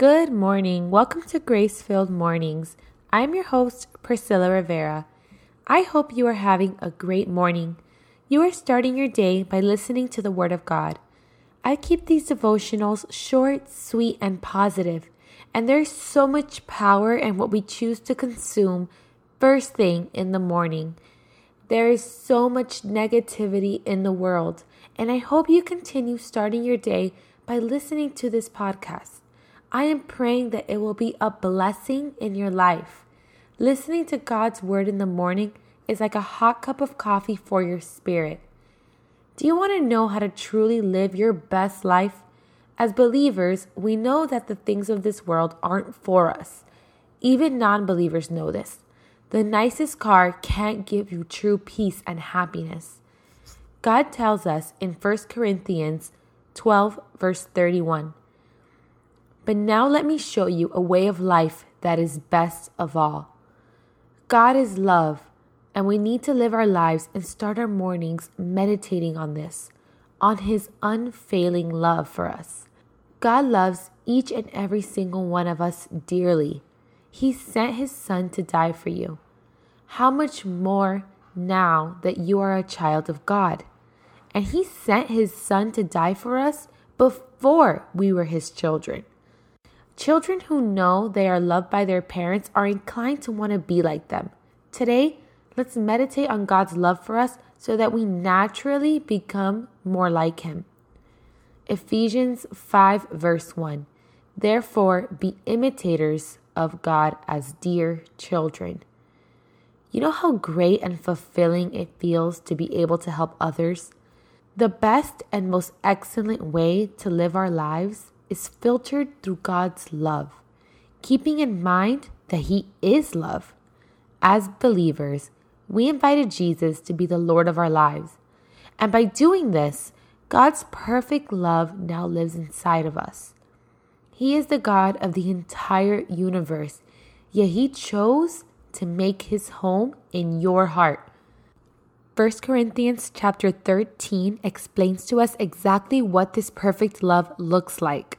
Good morning. Welcome to Grace Filled Mornings. I'm your host, Priscilla Rivera. I hope you are having a great morning. You are starting your day by listening to the Word of God. I keep these devotionals short, sweet, and positive, and there's so much power in what we choose to consume first thing in the morning. There is so much negativity in the world, and I hope you continue starting your day by listening to this podcast. I am praying that it will be a blessing in your life. Listening to God's word in the morning is like a hot cup of coffee for your spirit. Do you want to know how to truly live your best life? As believers, we know that the things of this world aren't for us. Even non believers know this. The nicest car can't give you true peace and happiness. God tells us in 1 Corinthians 12, verse 31 But now let me show you a way of life that is best of all. God is love, and we need to live our lives and start our mornings meditating on this, on His unfailing love for us. God loves each and every single one of us dearly. He sent his son to die for you. How much more now that you are a child of God? And he sent his son to die for us before we were his children. Children who know they are loved by their parents are inclined to want to be like them. Today, let's meditate on God's love for us so that we naturally become more like him. Ephesians 5, verse 1. Therefore, be imitators of God as dear children. You know how great and fulfilling it feels to be able to help others? The best and most excellent way to live our lives is filtered through God's love, keeping in mind that He is love. As believers, we invited Jesus to be the Lord of our lives. And by doing this, God's perfect love now lives inside of us. He is the God of the entire universe, yet He chose to make his home in your heart. 1 Corinthians chapter 13 explains to us exactly what this perfect love looks like.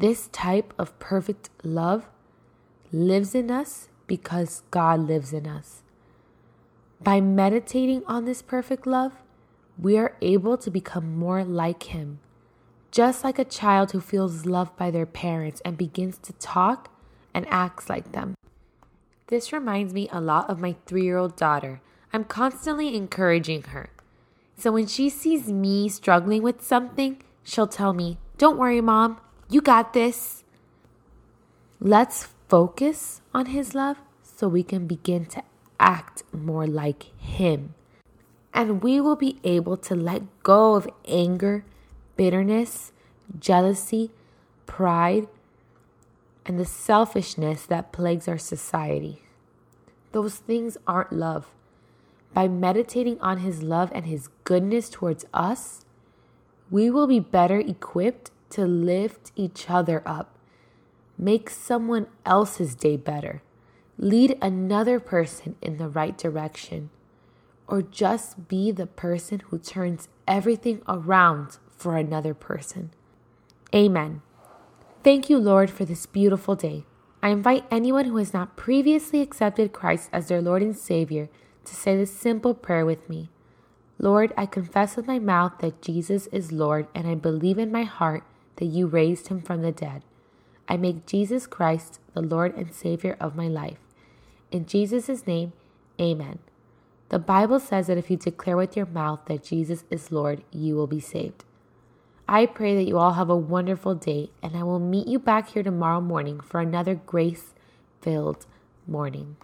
This type of perfect love lives in us because God lives in us. By meditating on this perfect love, we are able to become more like Him. Just like a child who feels loved by their parents and begins to talk and acts like them. This reminds me a lot of my three year old daughter. I'm constantly encouraging her. So when she sees me struggling with something, she'll tell me, Don't worry, mom, you got this. Let's focus on His love so we can begin to act more like Him. And we will be able to let go of anger, bitterness, jealousy, pride, and the selfishness that plagues our society. Those things aren't love. By meditating on His love and His goodness towards us, we will be better equipped to lift each other up, make someone else's day better, lead another person in the right direction, or just be the person who turns everything around for another person. Amen. Thank you, Lord, for this beautiful day. I invite anyone who has not previously accepted Christ as their Lord and Savior to say this simple prayer with me. Lord, I confess with my mouth that Jesus is Lord, and I believe in my heart that you raised him from the dead. I make Jesus Christ the Lord and Savior of my life. In Jesus' name, amen. The Bible says that if you declare with your mouth that Jesus is Lord, you will be saved. I pray that you all have a wonderful day, and I will meet you back here tomorrow morning for another grace filled morning.